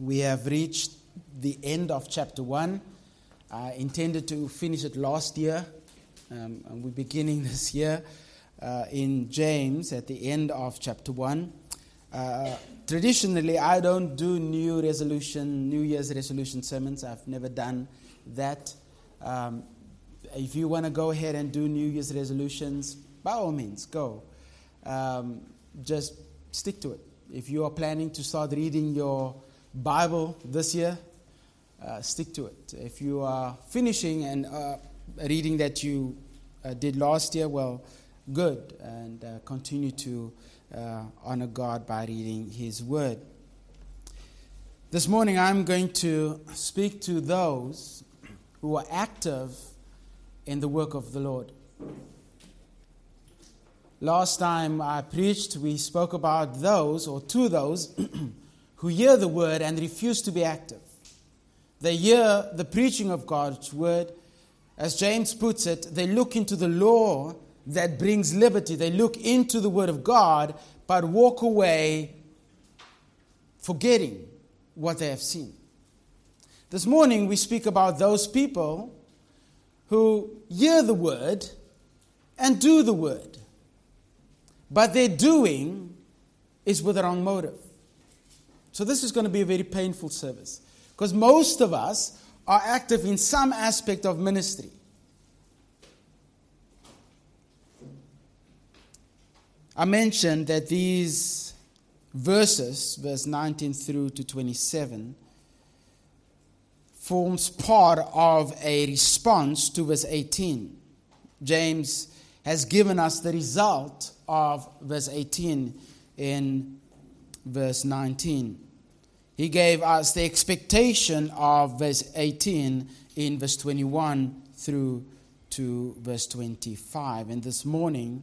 we have reached the end of chapter 1. I intended to finish it last year, um, and we're beginning this year uh, in James at the end of chapter 1. Uh, traditionally, I don't do new resolution, New Year's resolution sermons. I've never done that. Um, if you want to go ahead and do New Year's resolutions, by all means, go. Um, just stick to it. If you are planning to start reading your Bible this year, uh, stick to it. If you are finishing and uh, reading that you uh, did last year, well, good, and uh, continue to uh, honor God by reading His Word. This morning, I'm going to speak to those who are active in the work of the Lord. Last time I preached, we spoke about those, or to those, who hear the word and refuse to be active. They hear the preaching of God's word. As James puts it, they look into the law that brings liberty. They look into the word of God, but walk away forgetting what they have seen. This morning, we speak about those people who hear the word and do the word but their doing is with the wrong motive. So, this is going to be a very painful service because most of us are active in some aspect of ministry. I mentioned that these verses, verse 19 through to 27, forms part of a response to verse 18. James has given us the result of verse 18 in verse 19. He gave us the expectation of verse 18 in verse 21 through to verse 25. And this morning,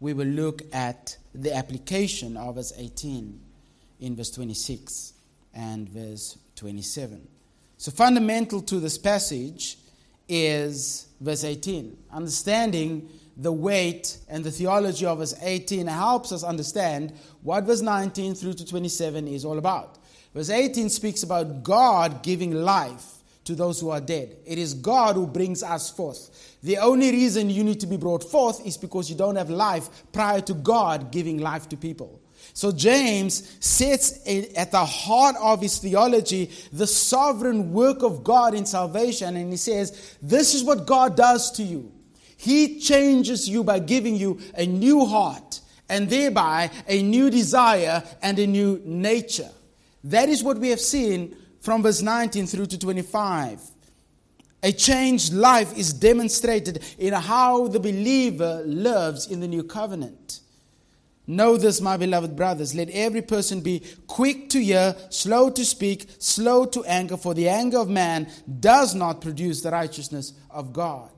we will look at the application of verse 18 in verse 26 and verse 27. So, fundamental to this passage is verse 18, understanding the weight and the theology of verse 18 helps us understand what verse 19 through to 27 is all about. Verse 18 speaks about God giving life to those who are dead. It is God who brings us forth. The only reason you need to be brought forth is because you don't have life prior to God giving life to people. So James sets at the heart of his theology the sovereign work of God in salvation, and he says, This is what God does to you. He changes you by giving you a new heart and thereby a new desire and a new nature. That is what we have seen from verse 19 through to 25. A changed life is demonstrated in how the believer lives in the new covenant. Know this, my beloved brothers. Let every person be quick to hear, slow to speak, slow to anger, for the anger of man does not produce the righteousness of God.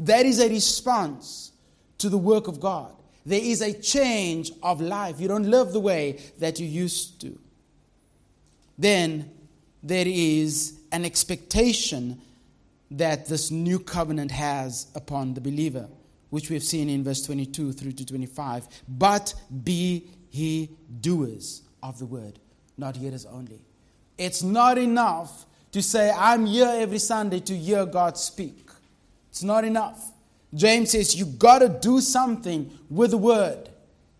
That is a response to the work of God. There is a change of life. You don't live the way that you used to. Then there is an expectation that this new covenant has upon the believer, which we have seen in verse 22 through to 25. But be he doers of the word, not hearers only. It's not enough to say, I'm here every Sunday to hear God speak. It's not enough. James says you got to do something with the word.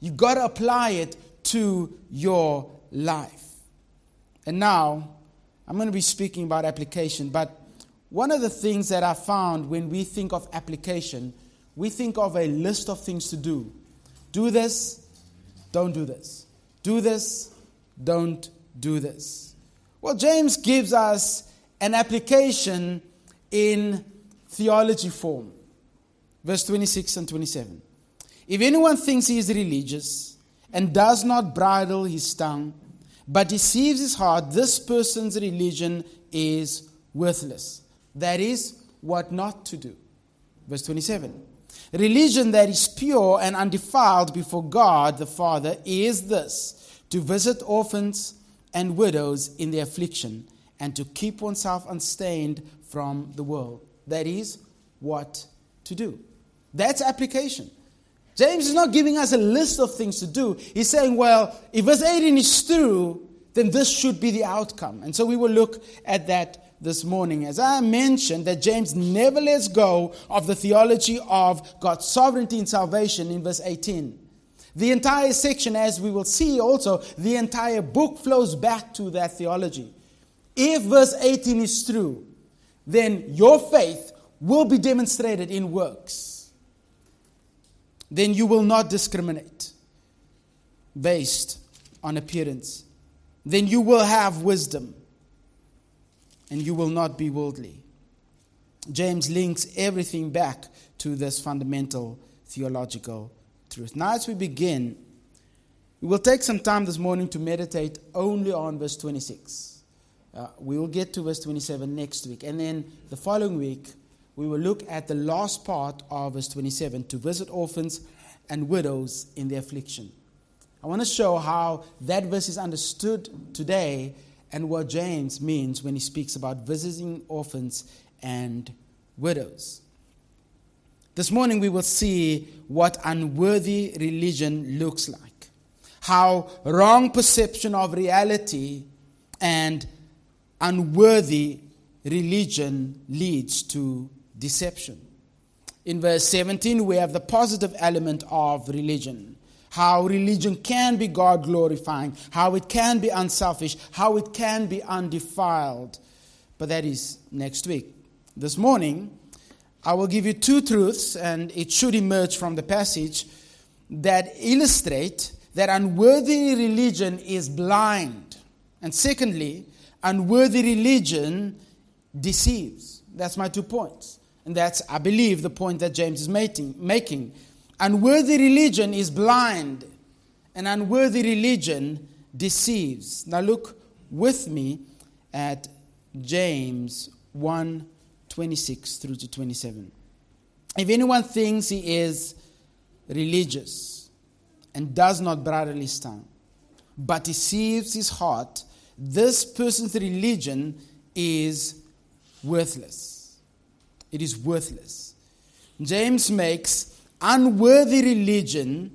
You got to apply it to your life. And now, I'm going to be speaking about application, but one of the things that I found when we think of application, we think of a list of things to do. Do this, don't do this. Do this, don't do this. Well, James gives us an application in theology form. Verse 26 and 27. If anyone thinks he is religious and does not bridle his tongue, but deceives his heart, this person's religion is worthless. That is what not to do. Verse 27. Religion that is pure and undefiled before God the Father is this to visit orphans and widows in their affliction and to keep oneself unstained from the world. That is what to do. That's application. James is not giving us a list of things to do. He's saying, well, if verse 18 is true, then this should be the outcome. And so we will look at that this morning. As I mentioned, that James never lets go of the theology of God's sovereignty and salvation in verse 18. The entire section, as we will see also, the entire book flows back to that theology. If verse 18 is true, then your faith will be demonstrated in works. Then you will not discriminate based on appearance. Then you will have wisdom and you will not be worldly. James links everything back to this fundamental theological truth. Now, as we begin, we will take some time this morning to meditate only on verse 26. Uh, we will get to verse 27 next week. And then the following week, we will look at the last part of verse 27 to visit orphans and widows in their affliction. I want to show how that verse is understood today and what James means when he speaks about visiting orphans and widows. This morning we will see what unworthy religion looks like, how wrong perception of reality and unworthy religion leads to deception. In verse 17, we have the positive element of religion how religion can be God glorifying, how it can be unselfish, how it can be undefiled. But that is next week. This morning, I will give you two truths, and it should emerge from the passage that illustrate that unworthy religion is blind. And secondly, unworthy religion deceives. That's my two points. And that's, I believe, the point that James is making. Unworthy religion is blind, and unworthy religion deceives. Now look with me at James 1 26 through to 27. If anyone thinks he is religious and does not bridle his tongue, but deceives his heart, this person's religion is worthless. It is worthless. James makes unworthy religion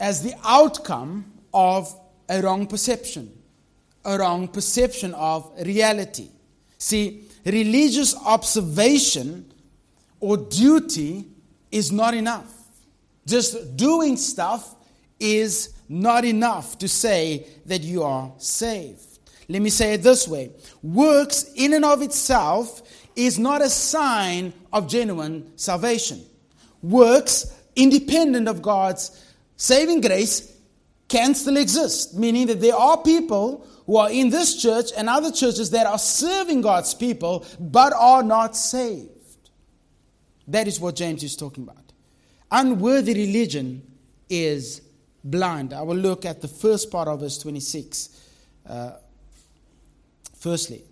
as the outcome of a wrong perception, a wrong perception of reality. See, religious observation or duty is not enough. Just doing stuff is not enough to say that you are saved. Let me say it this way works in and of itself is not a sign of genuine salvation. Works independent of God's saving grace can still exist, meaning that there are people who are in this church and other churches that are serving God's people but are not saved. That is what James is talking about. Unworthy religion is blind. I will look at the first part of verse 26. Uh, firstly,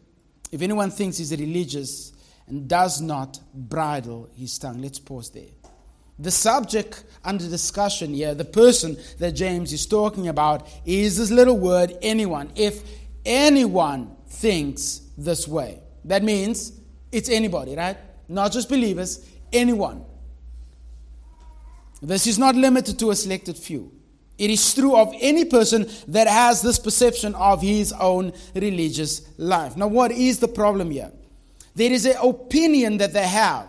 if anyone thinks he's religious and does not bridle his tongue, let's pause there. The subject under discussion here, the person that James is talking about, is this little word, anyone. If anyone thinks this way, that means it's anybody, right? Not just believers, anyone. This is not limited to a selected few. It is true of any person that has this perception of his own religious life. Now, what is the problem here? There is an opinion that they have.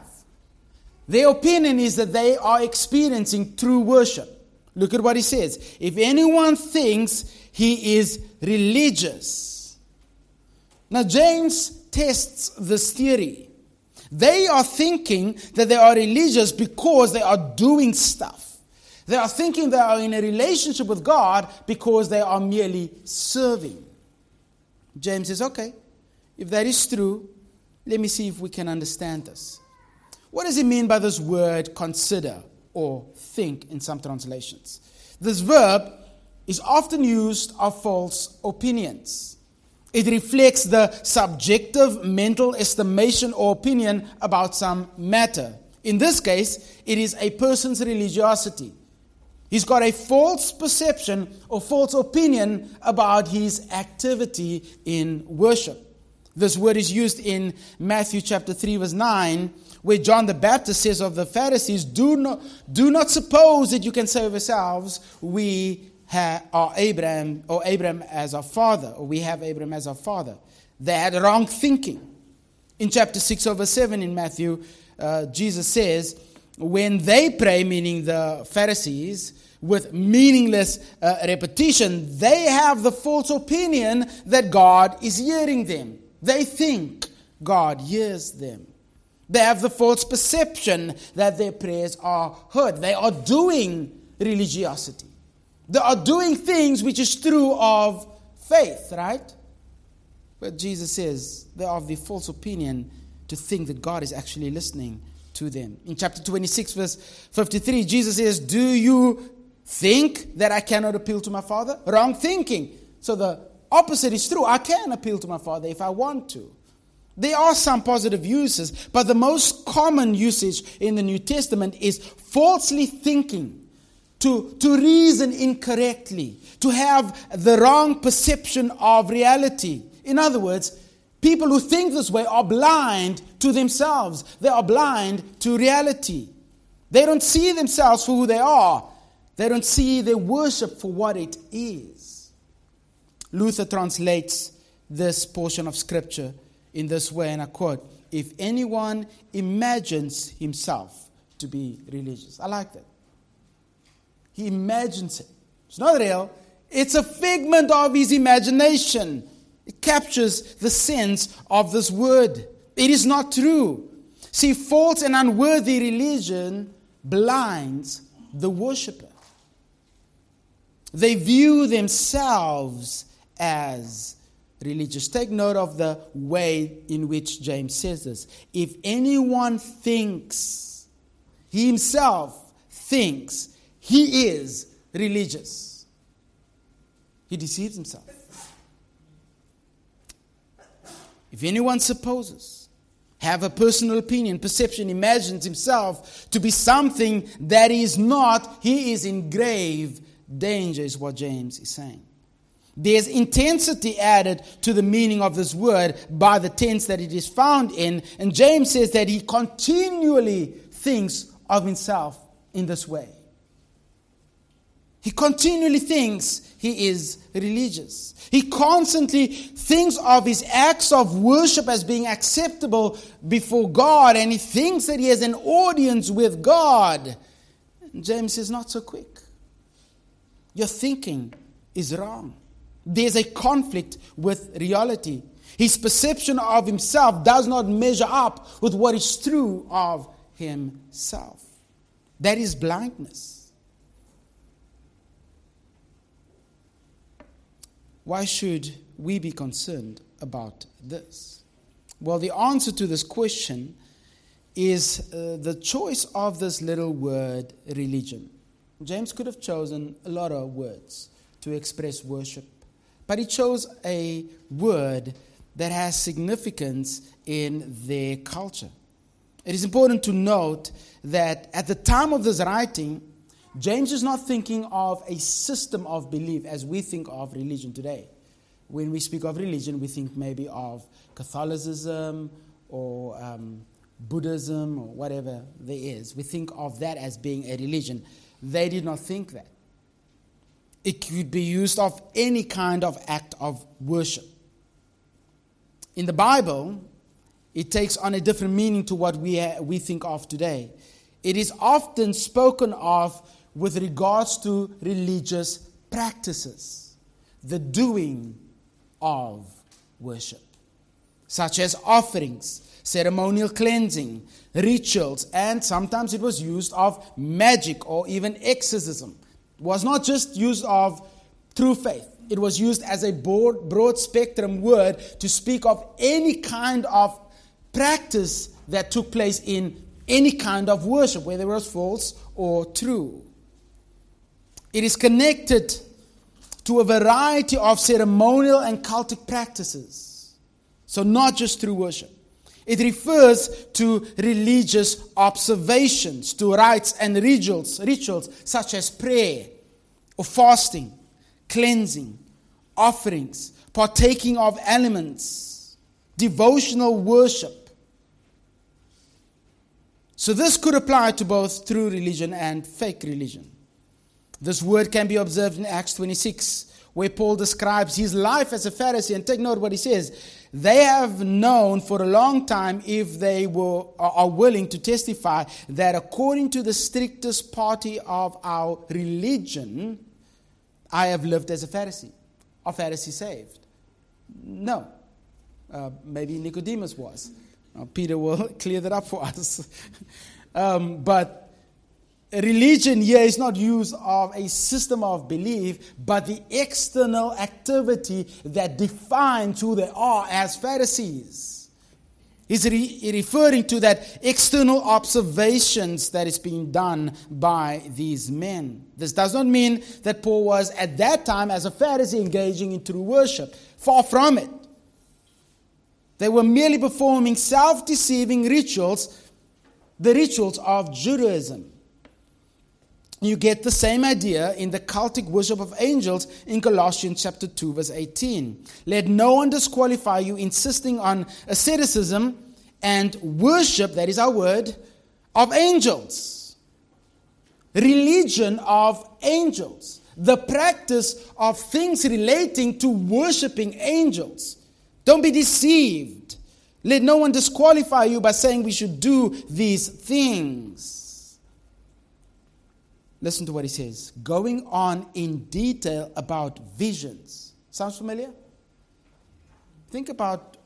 Their opinion is that they are experiencing true worship. Look at what he says. If anyone thinks he is religious. Now, James tests this theory. They are thinking that they are religious because they are doing stuff. They are thinking they are in a relationship with God because they are merely serving. James says, okay, if that is true, let me see if we can understand this. What does he mean by this word consider or think in some translations? This verb is often used of false opinions. It reflects the subjective mental estimation or opinion about some matter. In this case, it is a person's religiosity. He's got a false perception or false opinion about his activity in worship. This word is used in Matthew chapter 3, verse 9, where John the Baptist says of the Pharisees, Do not, do not suppose that you can save yourselves. We are Abraham or Abraham as our father, or we have Abraham as our father. They had wrong thinking. In chapter 6 over 7 in Matthew, uh, Jesus says, when they pray, meaning the Pharisees, with meaningless uh, repetition, they have the false opinion that God is hearing them. They think God hears them. They have the false perception that their prayers are heard. They are doing religiosity. They are doing things which is true of faith, right? But Jesus says they are of the false opinion to think that God is actually listening to them. In chapter 26, verse 53, Jesus says, Do you think that I cannot appeal to my Father? Wrong thinking. So the opposite is true. I can appeal to my Father if I want to. There are some positive uses, but the most common usage in the New Testament is falsely thinking, to, to reason incorrectly, to have the wrong perception of reality. In other words, people who think this way are blind to themselves, they are blind to reality. They don't see themselves for who they are, they don't see their worship for what it is. Luther translates this portion of Scripture in this way, and I quote If anyone imagines himself to be religious, I like that. He imagines it. It's not real, it's a figment of his imagination. It captures the sense of this word. It is not true. See, false and unworthy religion blinds the worshiper. They view themselves as religious. Take note of the way in which James says this. If anyone thinks, he himself thinks he is religious, he deceives himself. If anyone supposes, have a personal opinion, perception, imagines himself to be something that is not, he is in grave danger, is what James is saying. There's intensity added to the meaning of this word by the tense that it is found in. And James says that he continually thinks of himself in this way. He continually thinks he is religious. He constantly thinks of his acts of worship as being acceptable before God, and he thinks that he has an audience with God. James is Not so quick. Your thinking is wrong. There's a conflict with reality. His perception of himself does not measure up with what is true of himself. That is blindness. Why should we be concerned about this? Well, the answer to this question is uh, the choice of this little word religion. James could have chosen a lot of words to express worship but he chose a word that has significance in their culture. It is important to note that at the time of this writing, James is not thinking of a system of belief as we think of religion today. When we speak of religion, we think maybe of Catholicism or um, Buddhism or whatever there is. We think of that as being a religion. They did not think that. It could be used of any kind of act of worship. In the Bible, it takes on a different meaning to what we, we think of today. It is often spoken of with regards to religious practices, the doing of worship, such as offerings, ceremonial cleansing, rituals, and sometimes it was used of magic or even exorcism It was not just used of true faith. It was used as a broad, broad spectrum word to speak of any kind of practice that took place in any kind of worship, whether it was false or true. It is connected to a variety of ceremonial and cultic practices. So, not just through worship. It refers to religious observations, to rites and rituals, rituals such as prayer, or fasting, cleansing, offerings, partaking of elements, devotional worship. So, this could apply to both true religion and fake religion. This word can be observed in Acts 26, where Paul describes his life as a Pharisee. And take note what he says. They have known for a long time, if they were, are willing to testify, that according to the strictest party of our religion, I have lived as a Pharisee. Are Pharisees saved? No. Uh, maybe Nicodemus was. Uh, Peter will clear that up for us. um, but religion here is not used of a system of belief, but the external activity that defines who they are as Pharisees. He's re- referring to that external observations that is being done by these men. This does not mean that Paul was at that time as a Pharisee engaging in true worship. Far from it. They were merely performing self deceiving rituals, the rituals of Judaism. You get the same idea in the cultic worship of angels in Colossians chapter 2 verse 18. Let no one disqualify you insisting on asceticism and worship, that is our word, of angels. Religion of angels. The practice of things relating to worshiping angels. Don't be deceived. Let no one disqualify you by saying we should do these things. Listen to what he says. Going on in detail about visions. Sounds familiar? Think about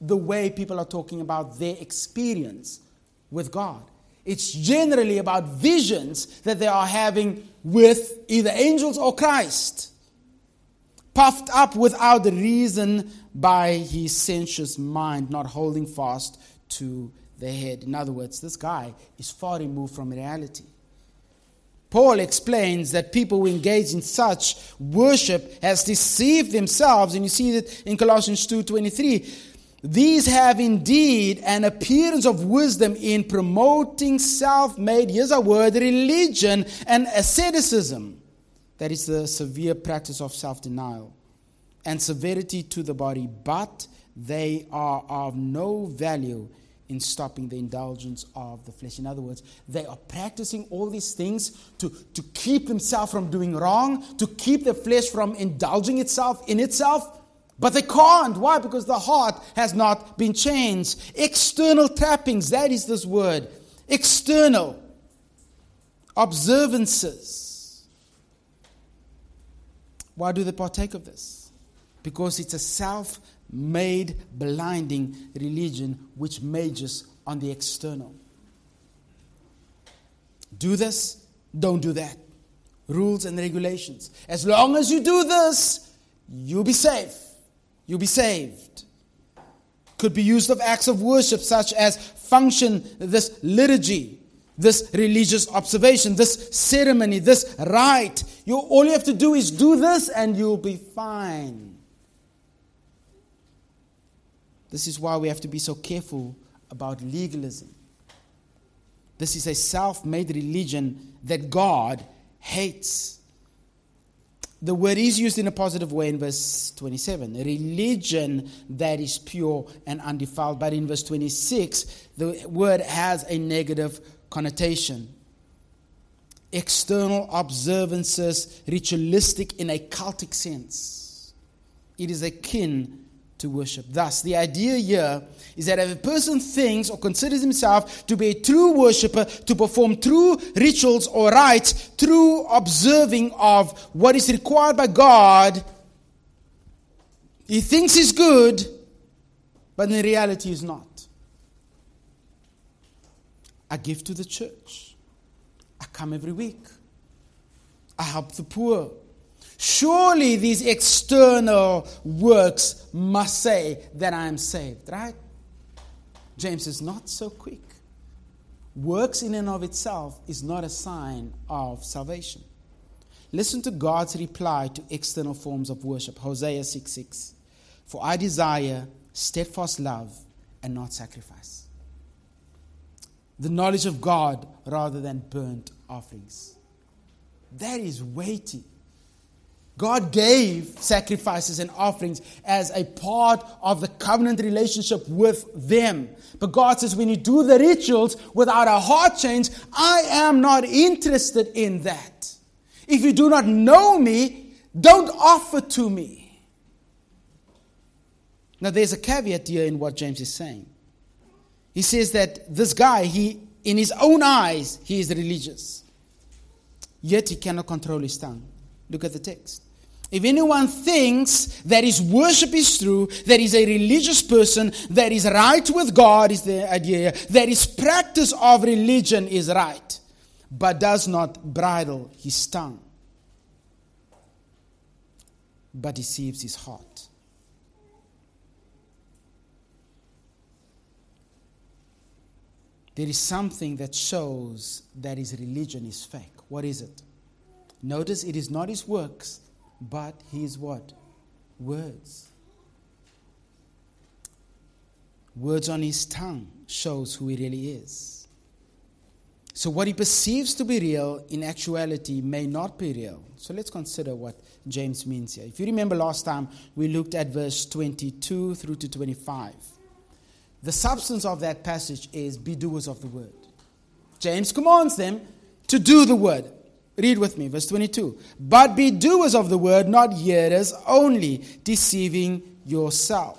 the way people are talking about their experience with God. It's generally about visions that they are having with either angels or Christ, puffed up without reason by his sensuous mind, not holding fast to the head. In other words, this guy is far removed from reality. Paul explains that people who engage in such worship has deceived themselves, and you see that in Colossians 2:23. These have indeed an appearance of wisdom in promoting self-made, here's a word, religion and asceticism. That is the severe practice of self-denial and severity to the body, but they are of no value in stopping the indulgence of the flesh. In other words, they are practicing all these things to, to keep themselves from doing wrong, to keep the flesh from indulging itself in itself. But they can't. Why? Because the heart has not been changed. External trappings, that is this word. External observances. Why do they partake of this? Because it's a self made blinding religion which majors on the external. Do this, don't do that. Rules and regulations. As long as you do this, you'll be safe. You'll be saved. Could be used of acts of worship such as function, this liturgy, this religious observation, this ceremony, this rite. You, all you have to do is do this and you'll be fine. This is why we have to be so careful about legalism. This is a self made religion that God hates. The word is used in a positive way in verse 27 a religion that is pure and undefiled. But in verse 26, the word has a negative connotation. External observances, ritualistic in a cultic sense. It is akin to worship. Thus, the idea here is that if a person thinks or considers himself to be a true worshiper, to perform true rituals or rites, true observing of what is required by God, he thinks he's good, but in reality he's not. I give to the church. I come every week. I help the poor. Surely these external works must say that I am saved, right? James is not so quick. Works in and of itself is not a sign of salvation. Listen to God's reply to external forms of worship. Hosea 6 6. For I desire steadfast love and not sacrifice. The knowledge of God rather than burnt offerings. That is weighty. God gave sacrifices and offerings as a part of the covenant relationship with them. But God says, when you do the rituals without a heart change, I am not interested in that. If you do not know me, don't offer to me. Now, there's a caveat here in what James is saying. He says that this guy, he, in his own eyes, he is religious. Yet he cannot control his tongue. Look at the text. If anyone thinks that his worship is true, that he's a religious person, that is right with God, is the idea, that his practice of religion is right, but does not bridle his tongue, but deceives his heart. There is something that shows that his religion is fake. What is it? Notice it is not his works, but his what? Words. Words on his tongue shows who he really is. So, what he perceives to be real in actuality may not be real. So, let's consider what James means here. If you remember last time, we looked at verse 22 through to 25. The substance of that passage is be doers of the word. James commands them to do the word. Read with me, verse 22. But be doers of the word, not hearers only, deceiving yourself.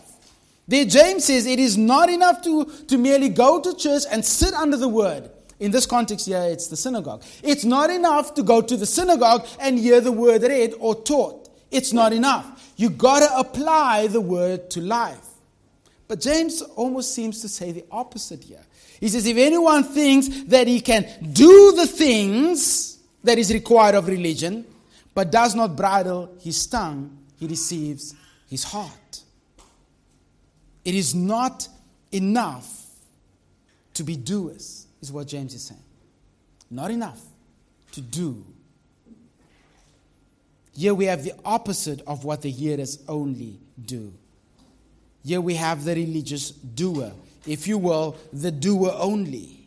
There, James says it is not enough to, to merely go to church and sit under the word. In this context here, it's the synagogue. It's not enough to go to the synagogue and hear the word read or taught. It's not enough. You got to apply the word to life. But James almost seems to say the opposite here. He says, if anyone thinks that he can do the things that is required of religion, but does not bridle his tongue, he deceives his heart. It is not enough to be doers, is what James is saying. Not enough to do. Here we have the opposite of what the hearers only do. Here we have the religious doer, if you will, the doer only.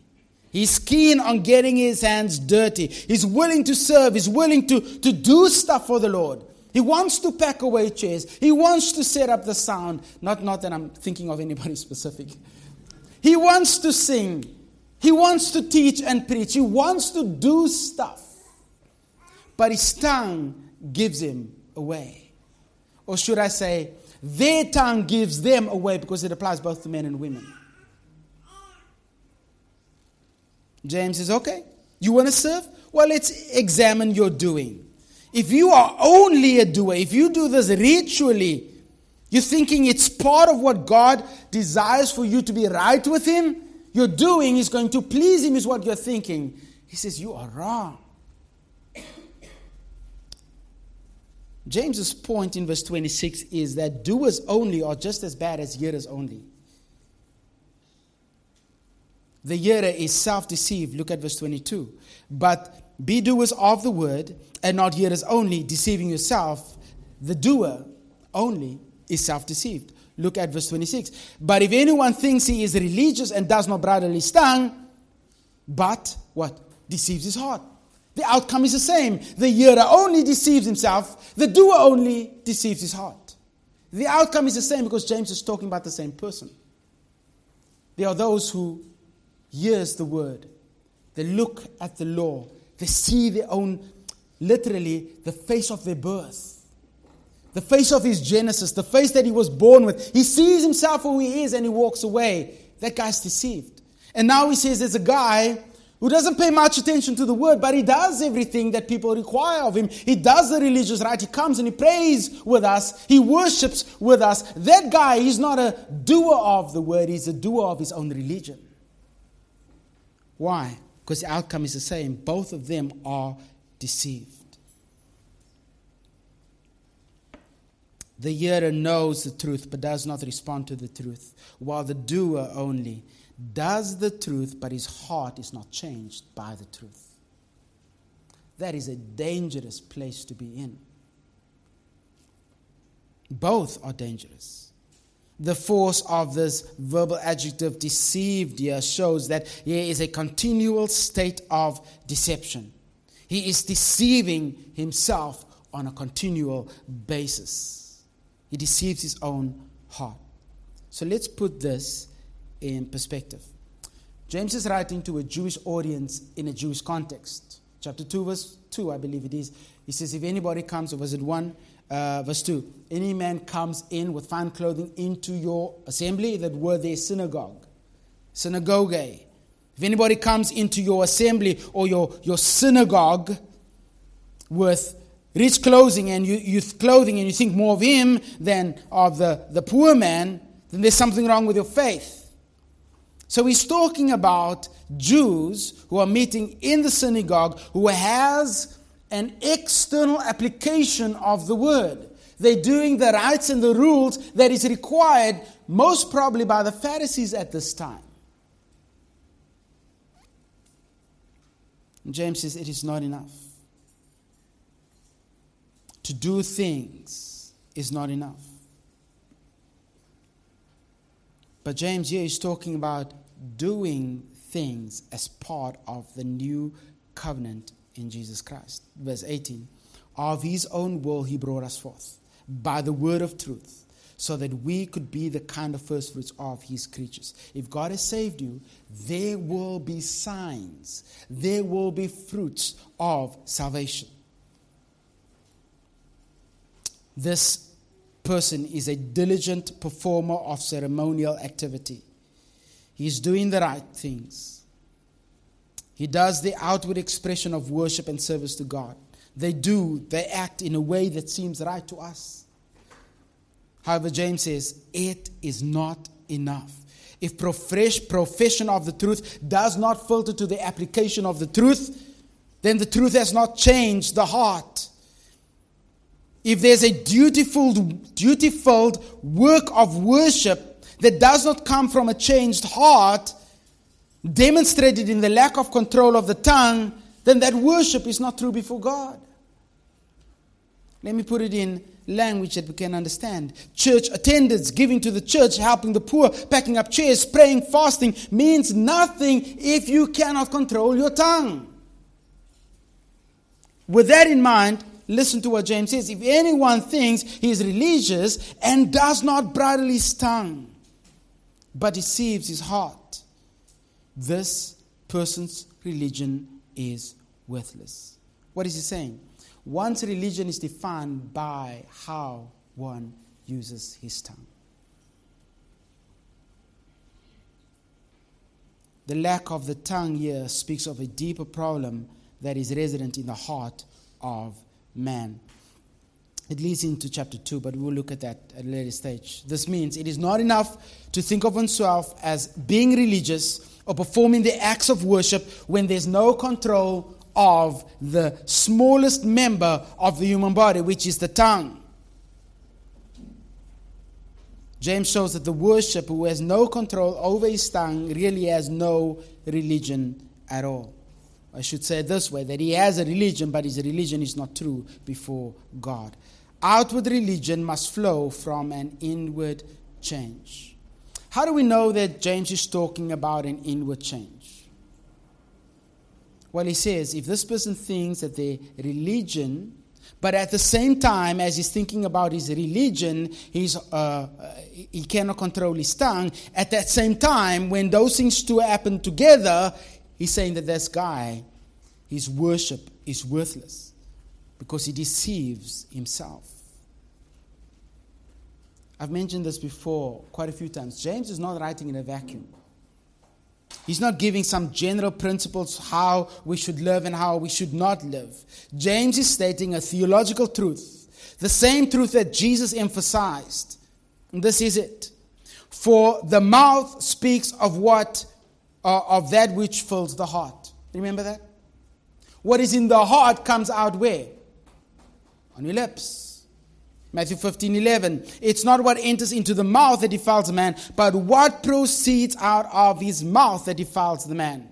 He's keen on getting his hands dirty. He's willing to serve. He's willing to, to do stuff for the Lord. He wants to pack away chairs. He wants to set up the sound. Not, not that I'm thinking of anybody specific. He wants to sing. He wants to teach and preach. He wants to do stuff. But his tongue gives him away. Or should I say, their tongue gives them away because it applies both to men and women. James says, okay, you want to serve? Well, let's examine your doing. If you are only a doer, if you do this ritually, you're thinking it's part of what God desires for you to be right with Him, your doing is going to please Him, is what you're thinking. He says, You are wrong. James's point in verse 26 is that doers only are just as bad as hearers only. The hearer is self deceived. Look at verse 22. But be doers of the word and not hearers only, deceiving yourself. The doer only is self deceived. Look at verse 26. But if anyone thinks he is religious and does not bridle his tongue, but what? Deceives his heart. The outcome is the same. The hearer only deceives himself, the doer only deceives his heart. The outcome is the same because James is talking about the same person. There are those who hears the word, they look at the law, they see their own, literally, the face of their birth. The face of his Genesis, the face that he was born with. He sees himself who he is and he walks away. That guy's deceived. And now he says there's a guy who doesn't pay much attention to the word, but he does everything that people require of him. He does the religious rite. He comes and he prays with us. He worships with us. That guy, he's not a doer of the word, he's a doer of his own religion. Why? Because the outcome is the same. Both of them are deceived. The hearer knows the truth but does not respond to the truth, while the doer only does the truth but his heart is not changed by the truth. That is a dangerous place to be in. Both are dangerous. The force of this verbal adjective deceived here shows that here is a continual state of deception. He is deceiving himself on a continual basis. He deceives his own heart. So let's put this in perspective. James is writing to a Jewish audience in a Jewish context. Chapter 2, verse 2, I believe it is. He says, If anybody comes, or was it 1, uh, verse 2, any man comes in with fine clothing into your assembly, that were their synagogue, synagogue. If anybody comes into your assembly or your, your synagogue with rich clothing and you, youth clothing and you think more of him than of the, the poor man, then there's something wrong with your faith. So he's talking about Jews who are meeting in the synagogue who has an external application of the word. They're doing the rites and the rules that is required most probably by the Pharisees at this time. And James says it is not enough. To do things is not enough. But James here is talking about doing things as part of the new covenant in Jesus Christ. Verse 18 Of his own will he brought us forth by the word of truth, so that we could be the kind of first fruits of his creatures. If God has saved you, there will be signs, there will be fruits of salvation. This person is a diligent performer of ceremonial activity. He's doing the right things. He does the outward expression of worship and service to God. They do, they act in a way that seems right to us. However, James says, it is not enough. If profession of the truth does not filter to the application of the truth, then the truth has not changed the heart. If there's a dutiful, dutiful work of worship that does not come from a changed heart, demonstrated in the lack of control of the tongue, then that worship is not true before God. Let me put it in language that we can understand. Church attendance, giving to the church, helping the poor, packing up chairs, praying, fasting means nothing if you cannot control your tongue. With that in mind, listen to what James says. If anyone thinks he is religious and does not bridle his tongue, but deceives his heart, this person's religion is worthless. What is he saying? One's religion is defined by how one uses his tongue. The lack of the tongue here speaks of a deeper problem that is resident in the heart of man. It leads into chapter 2, but we'll look at that at a later stage. This means it is not enough to think of oneself as being religious or performing the acts of worship when there's no control of the smallest member of the human body, which is the tongue. James shows that the worshiper who has no control over his tongue really has no religion at all. I should say it this way that he has a religion, but his religion is not true before God. Outward religion must flow from an inward change. How do we know that James is talking about an inward change? Well, he says if this person thinks that their religion, but at the same time, as he's thinking about his religion, he's, uh, he cannot control his tongue. At that same time, when those things two happen together, he's saying that this guy, his worship is worthless because he deceives himself. I've mentioned this before quite a few times. James is not writing in a vacuum. He's not giving some general principles how we should live and how we should not live. James is stating a theological truth, the same truth that Jesus emphasized. And this is it. For the mouth speaks of what uh, of that which fills the heart. Remember that? What is in the heart comes out where? On your lips. Matthew 15 11. It's not what enters into the mouth that defiles a man, but what proceeds out of his mouth that defiles the man.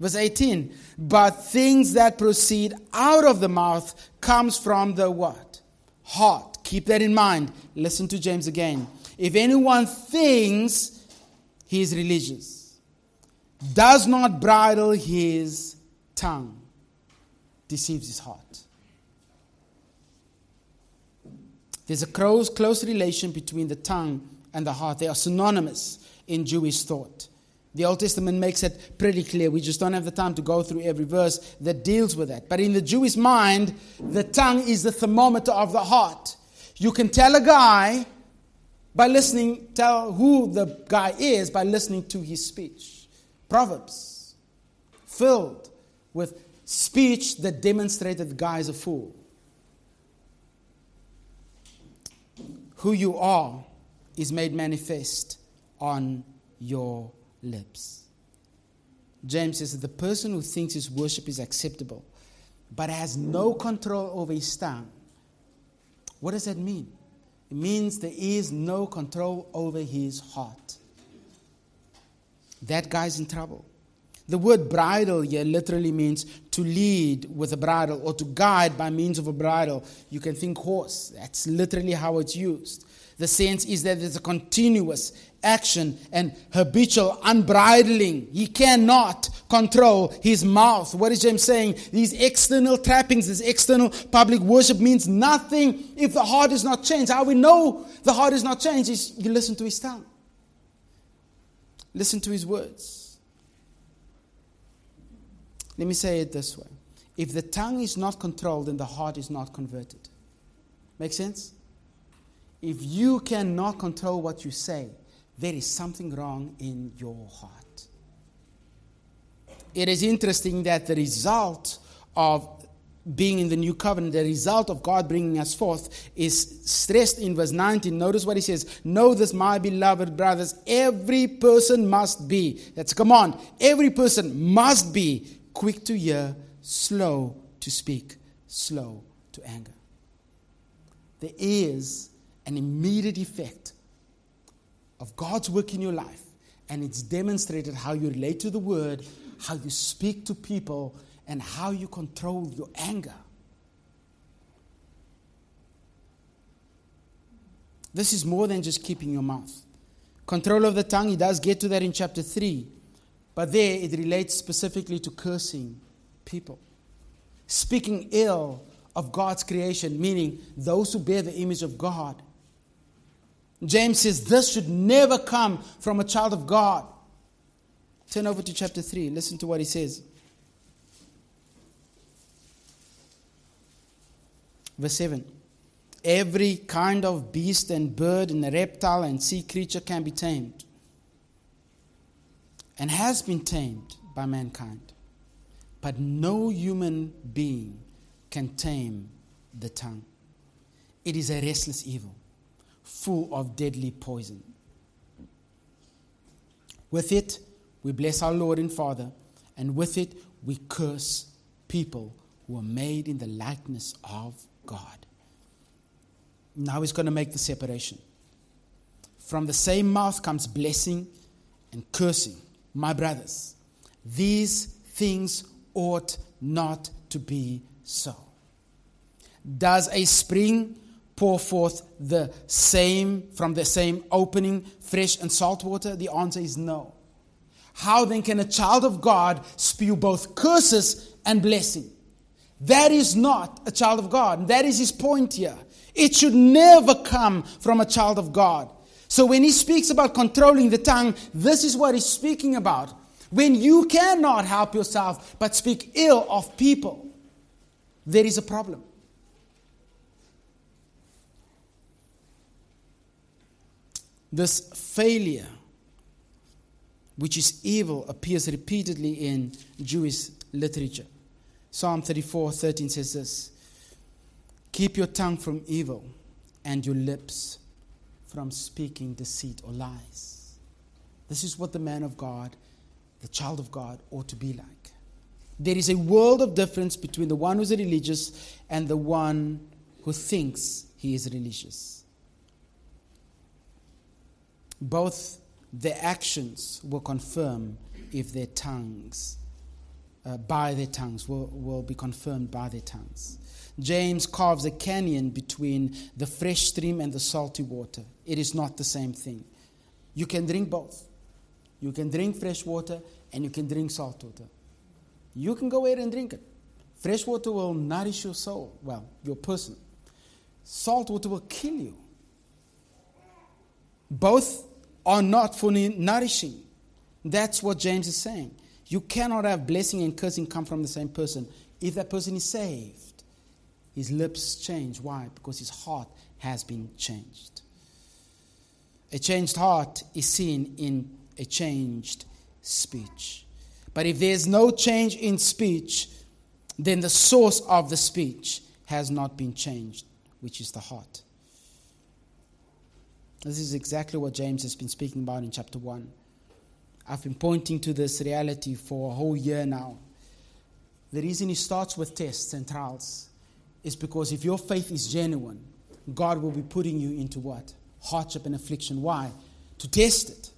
Verse 18. But things that proceed out of the mouth comes from the what? Heart. Keep that in mind. Listen to James again. If anyone thinks he is religious, does not bridle his tongue, deceives his heart. There's a close, close relation between the tongue and the heart. They are synonymous in Jewish thought. The Old Testament makes it pretty clear. We just don't have the time to go through every verse that deals with that. But in the Jewish mind, the tongue is the thermometer of the heart. You can tell a guy by listening, tell who the guy is by listening to his speech. Proverbs, filled with speech that demonstrated the guy is a fool. Who you are is made manifest on your lips. James says that the person who thinks his worship is acceptable but has no control over his tongue, what does that mean? It means there is no control over his heart. That guy's in trouble. The word bridle here literally means to lead with a bridle or to guide by means of a bridle. You can think horse. That's literally how it's used. The sense is that there's a continuous action and habitual unbridling. He cannot control his mouth. What is James saying? These external trappings, this external public worship means nothing if the heart is not changed. How we know the heart is not changed is you listen to his tongue, listen to his words. Let me say it this way if the tongue is not controlled, then the heart is not converted. Make sense? If you cannot control what you say, there is something wrong in your heart. It is interesting that the result of being in the new covenant, the result of God bringing us forth, is stressed in verse 19. Notice what he says Know this, my beloved brothers, every person must be, that's a command, every person must be quick to hear, slow to speak, slow to anger. There is an immediate effect of God's work in your life, and it's demonstrated how you relate to the Word, how you speak to people, and how you control your anger. This is more than just keeping your mouth. Control of the tongue, he does get to that in chapter 3, but there it relates specifically to cursing people, speaking ill of God's creation, meaning those who bear the image of God. James says this should never come from a child of God. Turn over to chapter 3. Listen to what he says. Verse 7 Every kind of beast and bird and reptile and sea creature can be tamed and has been tamed by mankind. But no human being can tame the tongue. It is a restless evil full of deadly poison. With it, we bless our Lord and Father, and with it, we curse people who are made in the likeness of God. Now he's going to make the separation. From the same mouth comes blessing and cursing. My brothers, these things ought not to be so. Does a spring pour forth the same from the same opening, fresh and salt water? The answer is no. How then can a child of God spew both curses and blessing? That is not a child of God. That is his point here. It should never come from a child of God. So when he speaks about controlling the tongue, this is what he's speaking about. When you cannot help yourself but speak ill of people, there is a problem. This failure, which is evil, appears repeatedly in Jewish literature. Psalm 34 13 says this Keep your tongue from evil and your lips from speaking deceit or lies. This is what the man of God, the child of God, ought to be like. There is a world of difference between the one who's religious and the one who thinks he is religious both their actions will confirm if their tongues, uh, by their tongues, will, will be confirmed by their tongues. James carves a canyon between the fresh stream and the salty water. It is not the same thing. You can drink both. You can drink fresh water and you can drink salt water. You can go ahead and drink it. Fresh water will nourish your soul, well, your person. Salt water will kill you. Both are not for nourishing. That's what James is saying. You cannot have blessing and cursing come from the same person. If that person is saved, his lips change. Why? Because his heart has been changed. A changed heart is seen in a changed speech. But if there's no change in speech, then the source of the speech has not been changed, which is the heart. This is exactly what James has been speaking about in chapter 1. I've been pointing to this reality for a whole year now. The reason he starts with tests and trials is because if your faith is genuine, God will be putting you into what? Hardship and affliction. Why? To test it.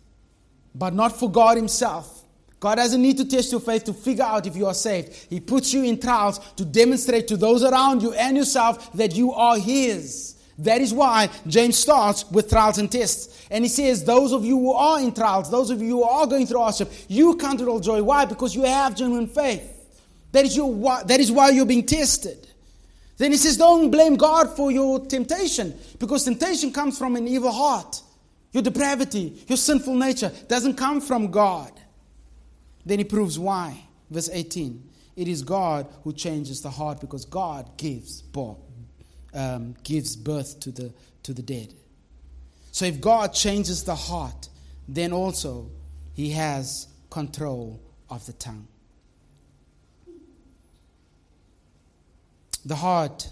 But not for God Himself. God doesn't need to test your faith to figure out if you are saved. He puts you in trials to demonstrate to those around you and yourself that you are His. That is why James starts with trials and tests. And he says, Those of you who are in trials, those of you who are going through hardship, you count it all joy. Why? Because you have genuine faith. That is, your, that is why you're being tested. Then he says, Don't blame God for your temptation, because temptation comes from an evil heart. Your depravity, your sinful nature doesn't come from God. Then he proves why. Verse 18 It is God who changes the heart because God gives birth um, gives birth to the, to the dead. So if God changes the heart, then also he has control of the tongue. The heart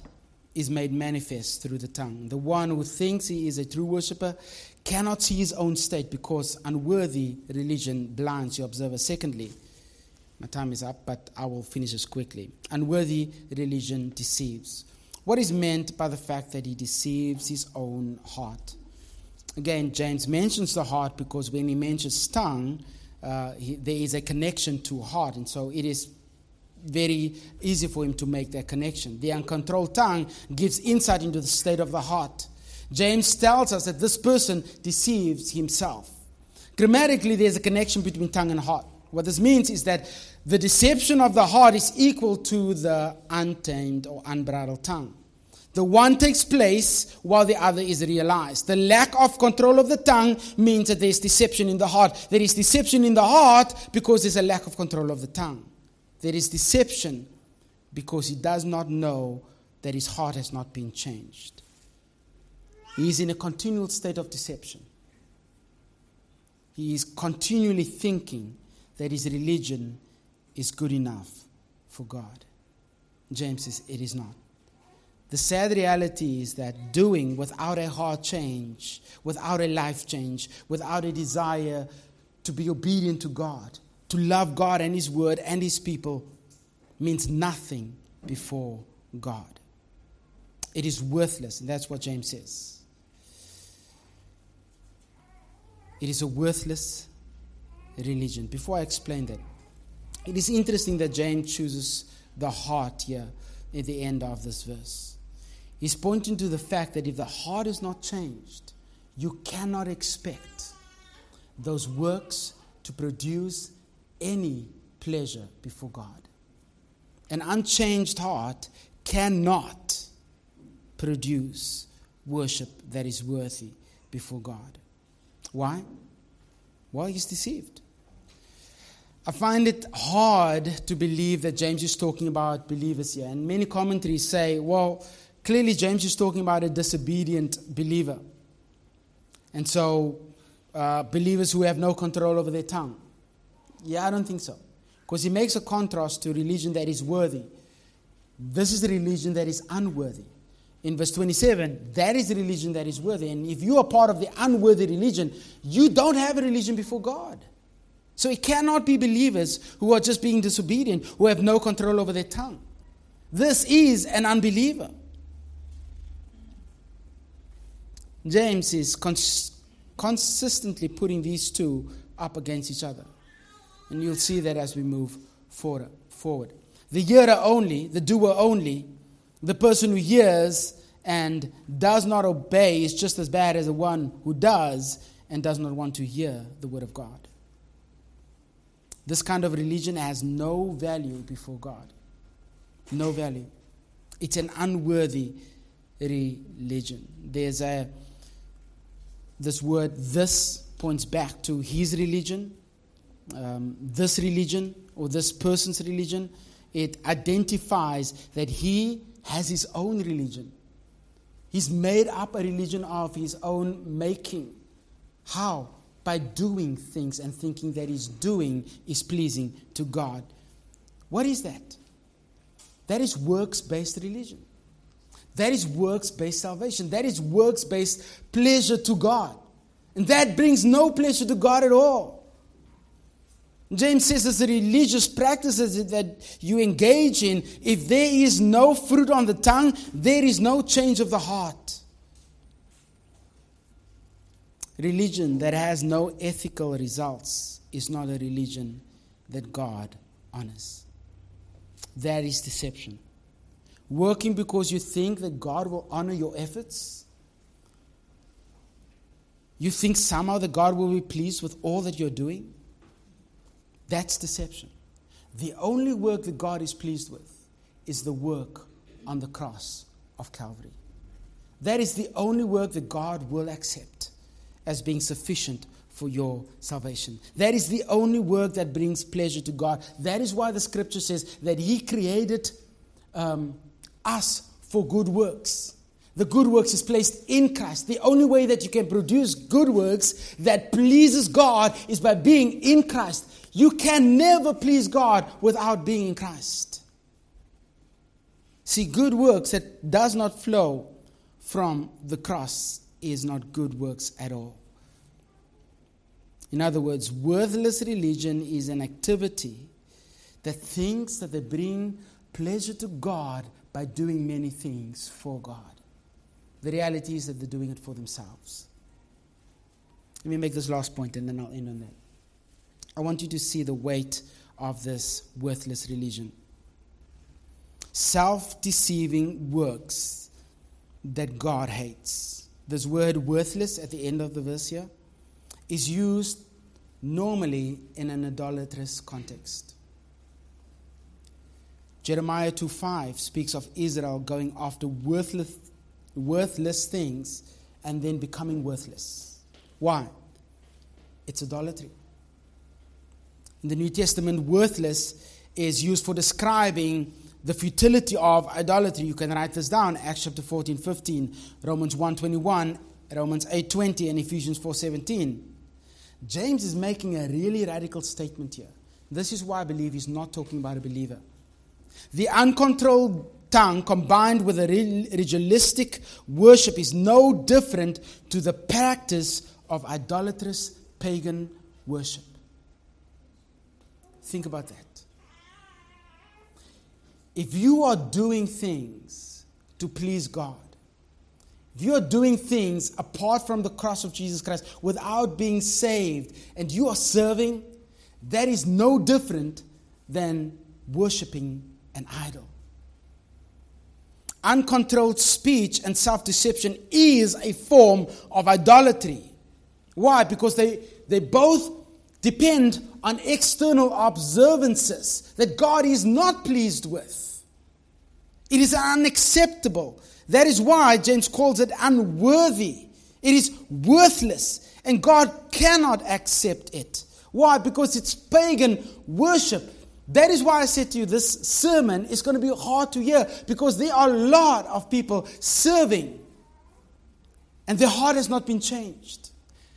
is made manifest through the tongue. The one who thinks he is a true worshiper cannot see his own state because unworthy religion blinds the observer. Secondly, my time is up, but I will finish this quickly. Unworthy religion deceives. What is meant by the fact that he deceives his own heart? Again, James mentions the heart because when he mentions tongue, uh, he, there is a connection to heart, and so it is very easy for him to make that connection. The uncontrolled tongue gives insight into the state of the heart. James tells us that this person deceives himself. Grammatically, there's a connection between tongue and heart. What this means is that the deception of the heart is equal to the untamed or unbridled tongue. The one takes place while the other is realized. The lack of control of the tongue means that there's deception in the heart. There is deception in the heart because there's a lack of control of the tongue. There is deception because he does not know that his heart has not been changed. He is in a continual state of deception. He is continually thinking that his religion is good enough for God. James says it is not. The sad reality is that doing without a heart change, without a life change, without a desire to be obedient to God, to love God and His Word and His people, means nothing before God. It is worthless, and that's what James says. It is a worthless religion. Before I explain that, it is interesting that James chooses the heart here at the end of this verse. He's pointing to the fact that if the heart is not changed, you cannot expect those works to produce any pleasure before God. An unchanged heart cannot produce worship that is worthy before God. Why? Well, he's deceived. I find it hard to believe that James is talking about believers here. And many commentaries say, well, clearly James is talking about a disobedient believer. And so, uh, believers who have no control over their tongue. Yeah, I don't think so. Because he makes a contrast to religion that is worthy. This is a religion that is unworthy. In verse 27, that is the religion that is worthy. And if you are part of the unworthy religion, you don't have a religion before God. So it cannot be believers who are just being disobedient, who have no control over their tongue. This is an unbeliever. James is cons- consistently putting these two up against each other. And you'll see that as we move forward. The hearer only, the doer only, the person who hears and does not obey is just as bad as the one who does and does not want to hear the word of God. This kind of religion has no value before God. No value. It's an unworthy religion. There's a this word this points back to his religion um, this religion or this person's religion, it identifies that he has his own religion. He's made up a religion of his own making. How? By doing things and thinking that his doing is pleasing to God. What is that? That is works based religion. That is works based salvation. That is works based pleasure to God. And that brings no pleasure to God at all. James says it's the religious practices that you engage in. If there is no fruit on the tongue, there is no change of the heart. Religion that has no ethical results is not a religion that God honors. That is deception. Working because you think that God will honor your efforts. You think somehow that God will be pleased with all that you're doing. That's deception. The only work that God is pleased with is the work on the cross of Calvary. That is the only work that God will accept as being sufficient for your salvation. That is the only work that brings pleasure to God. That is why the scripture says that He created um, us for good works. The good works is placed in Christ. The only way that you can produce good works that pleases God is by being in Christ. You can never please God without being in Christ. See, good works that does not flow from the cross is not good works at all. In other words, worthless religion is an activity that thinks that they bring pleasure to God by doing many things for God. The reality is that they're doing it for themselves. Let me make this last point and then I'll end on that. I want you to see the weight of this worthless religion. Self deceiving works that God hates. This word worthless at the end of the verse here is used normally in an idolatrous context. Jeremiah 2:5 speaks of Israel going after worthless, worthless things and then becoming worthless. Why? It's idolatry. In the New Testament, worthless is used for describing the futility of idolatry. You can write this down, Acts chapter 14, 15, Romans 1, 21, Romans 8, 20, and Ephesians 4, 17. James is making a really radical statement here. This is why I believe he's not talking about a believer. The uncontrolled tongue combined with a ritualistic worship is no different to the practice of idolatrous pagan worship. Think about that. If you are doing things to please God, if you are doing things apart from the cross of Jesus Christ without being saved, and you are serving, that is no different than worshiping an idol. Uncontrolled speech and self deception is a form of idolatry. Why? Because they, they both depend on external observances that God is not pleased with. It is unacceptable. That is why James calls it unworthy. It is worthless, and God cannot accept it. Why? Because it's pagan worship. That is why I said to you this sermon is going to be hard to hear because there are a lot of people serving, and their heart has not been changed.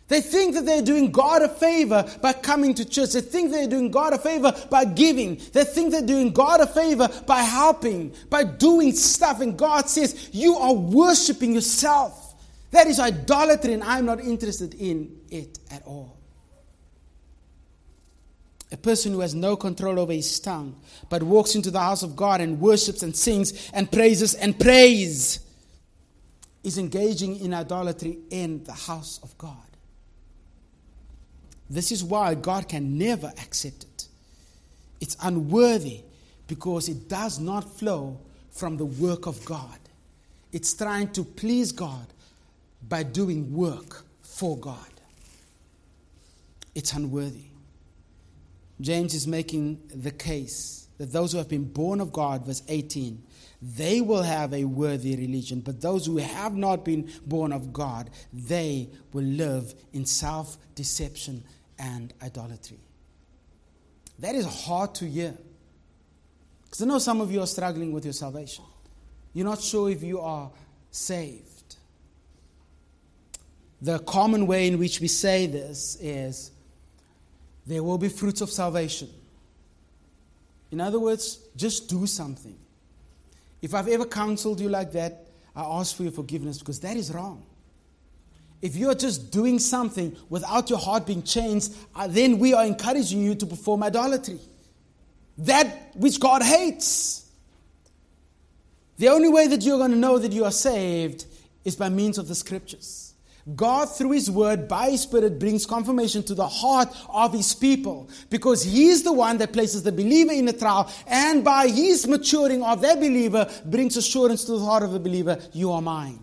They think that they're doing God a favor by coming to church. They think they're doing God a favor by giving. They think they're doing God a favor by helping, by doing stuff. And God says, You are worshiping yourself. That is idolatry, and I'm not interested in it at all. A person who has no control over his tongue, but walks into the house of God and worships and sings and praises and prays, is engaging in idolatry in the house of God. This is why God can never accept it. It's unworthy because it does not flow from the work of God. It's trying to please God by doing work for God. It's unworthy. James is making the case that those who have been born of God, verse 18, they will have a worthy religion, but those who have not been born of God, they will live in self deception and idolatry. That is hard to hear. Because I know some of you are struggling with your salvation. You're not sure if you are saved. The common way in which we say this is there will be fruits of salvation. In other words, just do something. If I've ever counseled you like that, I ask for your forgiveness because that is wrong. If you're just doing something without your heart being changed, then we are encouraging you to perform idolatry. That which God hates. The only way that you're going to know that you are saved is by means of the scriptures. God, through His Word, by His Spirit, brings confirmation to the heart of His people because He is the one that places the believer in a trial, and by His maturing of that believer, brings assurance to the heart of the believer you are mine.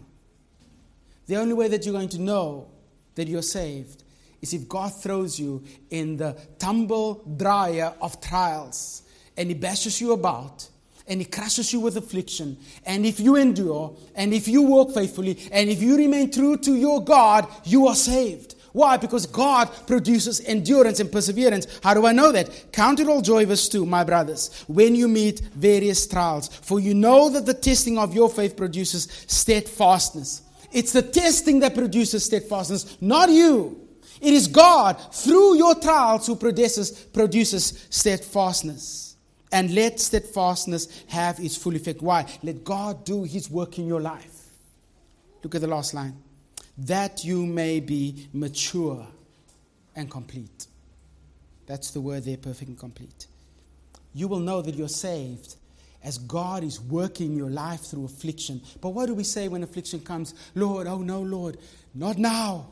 The only way that you're going to know that you're saved is if God throws you in the tumble dryer of trials and He bashes you about and He crushes you with affliction. And if you endure and if you walk faithfully and if you remain true to your God, you are saved. Why? Because God produces endurance and perseverance. How do I know that? Count it all joy, verse 2, my brothers, when you meet various trials. For you know that the testing of your faith produces steadfastness. It's the testing that produces steadfastness, not you. It is God through your trials who produces, produces steadfastness. And let steadfastness have its full effect. Why? Let God do his work in your life. Look at the last line. That you may be mature and complete. That's the word there, perfect and complete. You will know that you're saved as God is working your life through affliction. But what do we say when affliction comes? Lord, oh no, Lord, not now.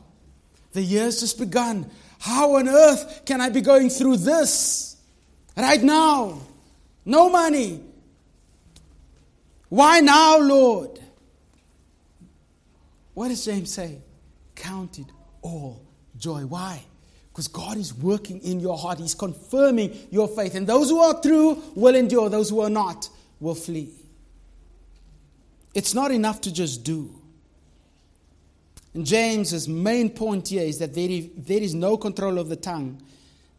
The year's just begun. How on earth can I be going through this right now? No money. Why now, Lord? What does James say? Count it all joy. Why? Because God is working in your heart. He's confirming your faith. And those who are true will endure, those who are not will flee. It's not enough to just do. And James's main point here is that there is, there is no control of the tongue,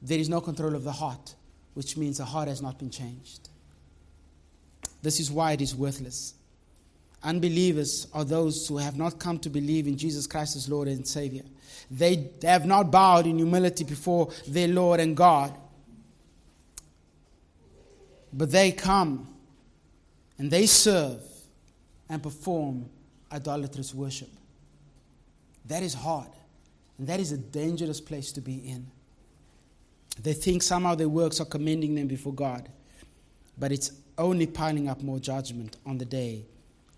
there is no control of the heart, which means the heart has not been changed. This is why it is worthless. Unbelievers are those who have not come to believe in Jesus Christ as Lord and Savior. They have not bowed in humility before their Lord and God. But they come and they serve and perform idolatrous worship. That is hard. And that is a dangerous place to be in. They think somehow their works are commending them before God, but it's only piling up more judgment on the day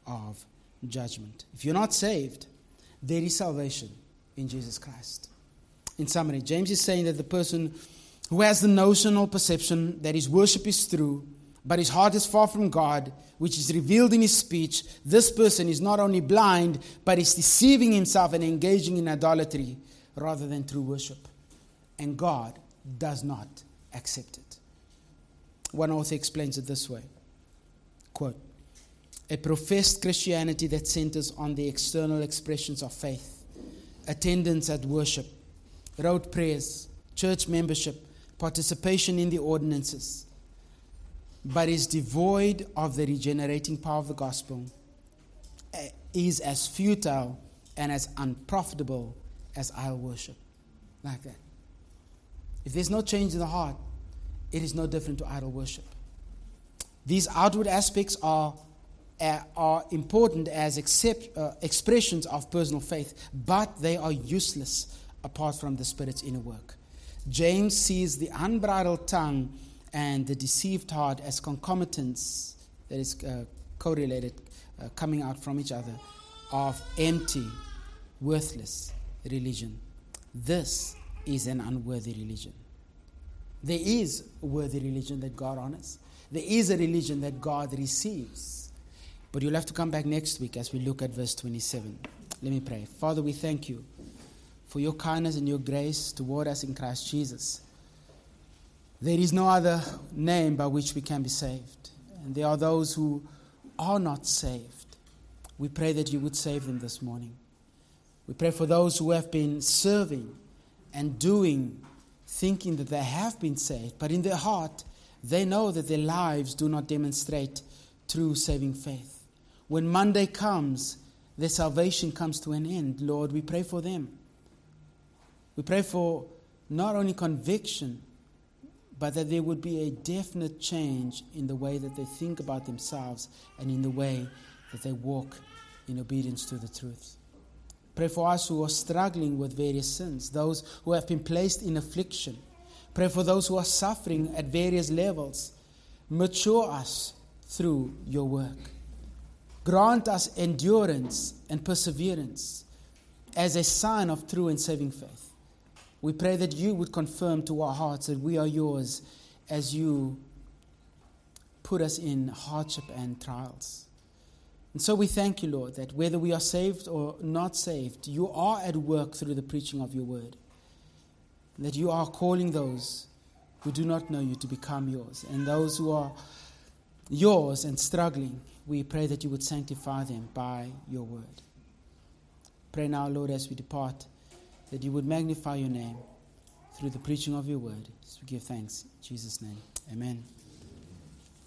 of judgment. If you're not saved, there is salvation in Jesus Christ. In summary, James is saying that the person who has the notion or perception that his worship is true but his heart is far from God, which is revealed in his speech, this person is not only blind, but is deceiving himself and engaging in idolatry rather than true worship. And God does not accept it. One author explains it this way quote, A professed Christianity that centers on the external expressions of faith, attendance at worship, rote prayers, church membership, participation in the ordinances but is devoid of the regenerating power of the gospel, eh, is as futile and as unprofitable as idol worship. Like that. If there's no change in the heart, it is no different to idol worship. These outward aspects are, uh, are important as accept, uh, expressions of personal faith, but they are useless apart from the Spirit's inner work. James sees the unbridled tongue and the deceived heart as concomitants, that is uh, correlated, uh, coming out from each other, of empty, worthless religion. This is an unworthy religion. There is a worthy religion that God honors. There is a religion that God receives. But you'll have to come back next week as we look at verse 27. Let me pray. Father, we thank you for your kindness and your grace toward us in Christ Jesus. There is no other name by which we can be saved. And there are those who are not saved. We pray that you would save them this morning. We pray for those who have been serving and doing thinking that they have been saved, but in their heart, they know that their lives do not demonstrate true saving faith. When Monday comes, their salvation comes to an end. Lord, we pray for them. We pray for not only conviction, but that there would be a definite change in the way that they think about themselves and in the way that they walk in obedience to the truth. Pray for us who are struggling with various sins, those who have been placed in affliction. Pray for those who are suffering at various levels. Mature us through your work. Grant us endurance and perseverance as a sign of true and saving faith. We pray that you would confirm to our hearts that we are yours as you put us in hardship and trials. And so we thank you, Lord, that whether we are saved or not saved, you are at work through the preaching of your word. That you are calling those who do not know you to become yours, and those who are yours and struggling, we pray that you would sanctify them by your word. Pray now, Lord, as we depart, that you would magnify your name through the preaching of your word. As we give thanks. In Jesus' name. Amen.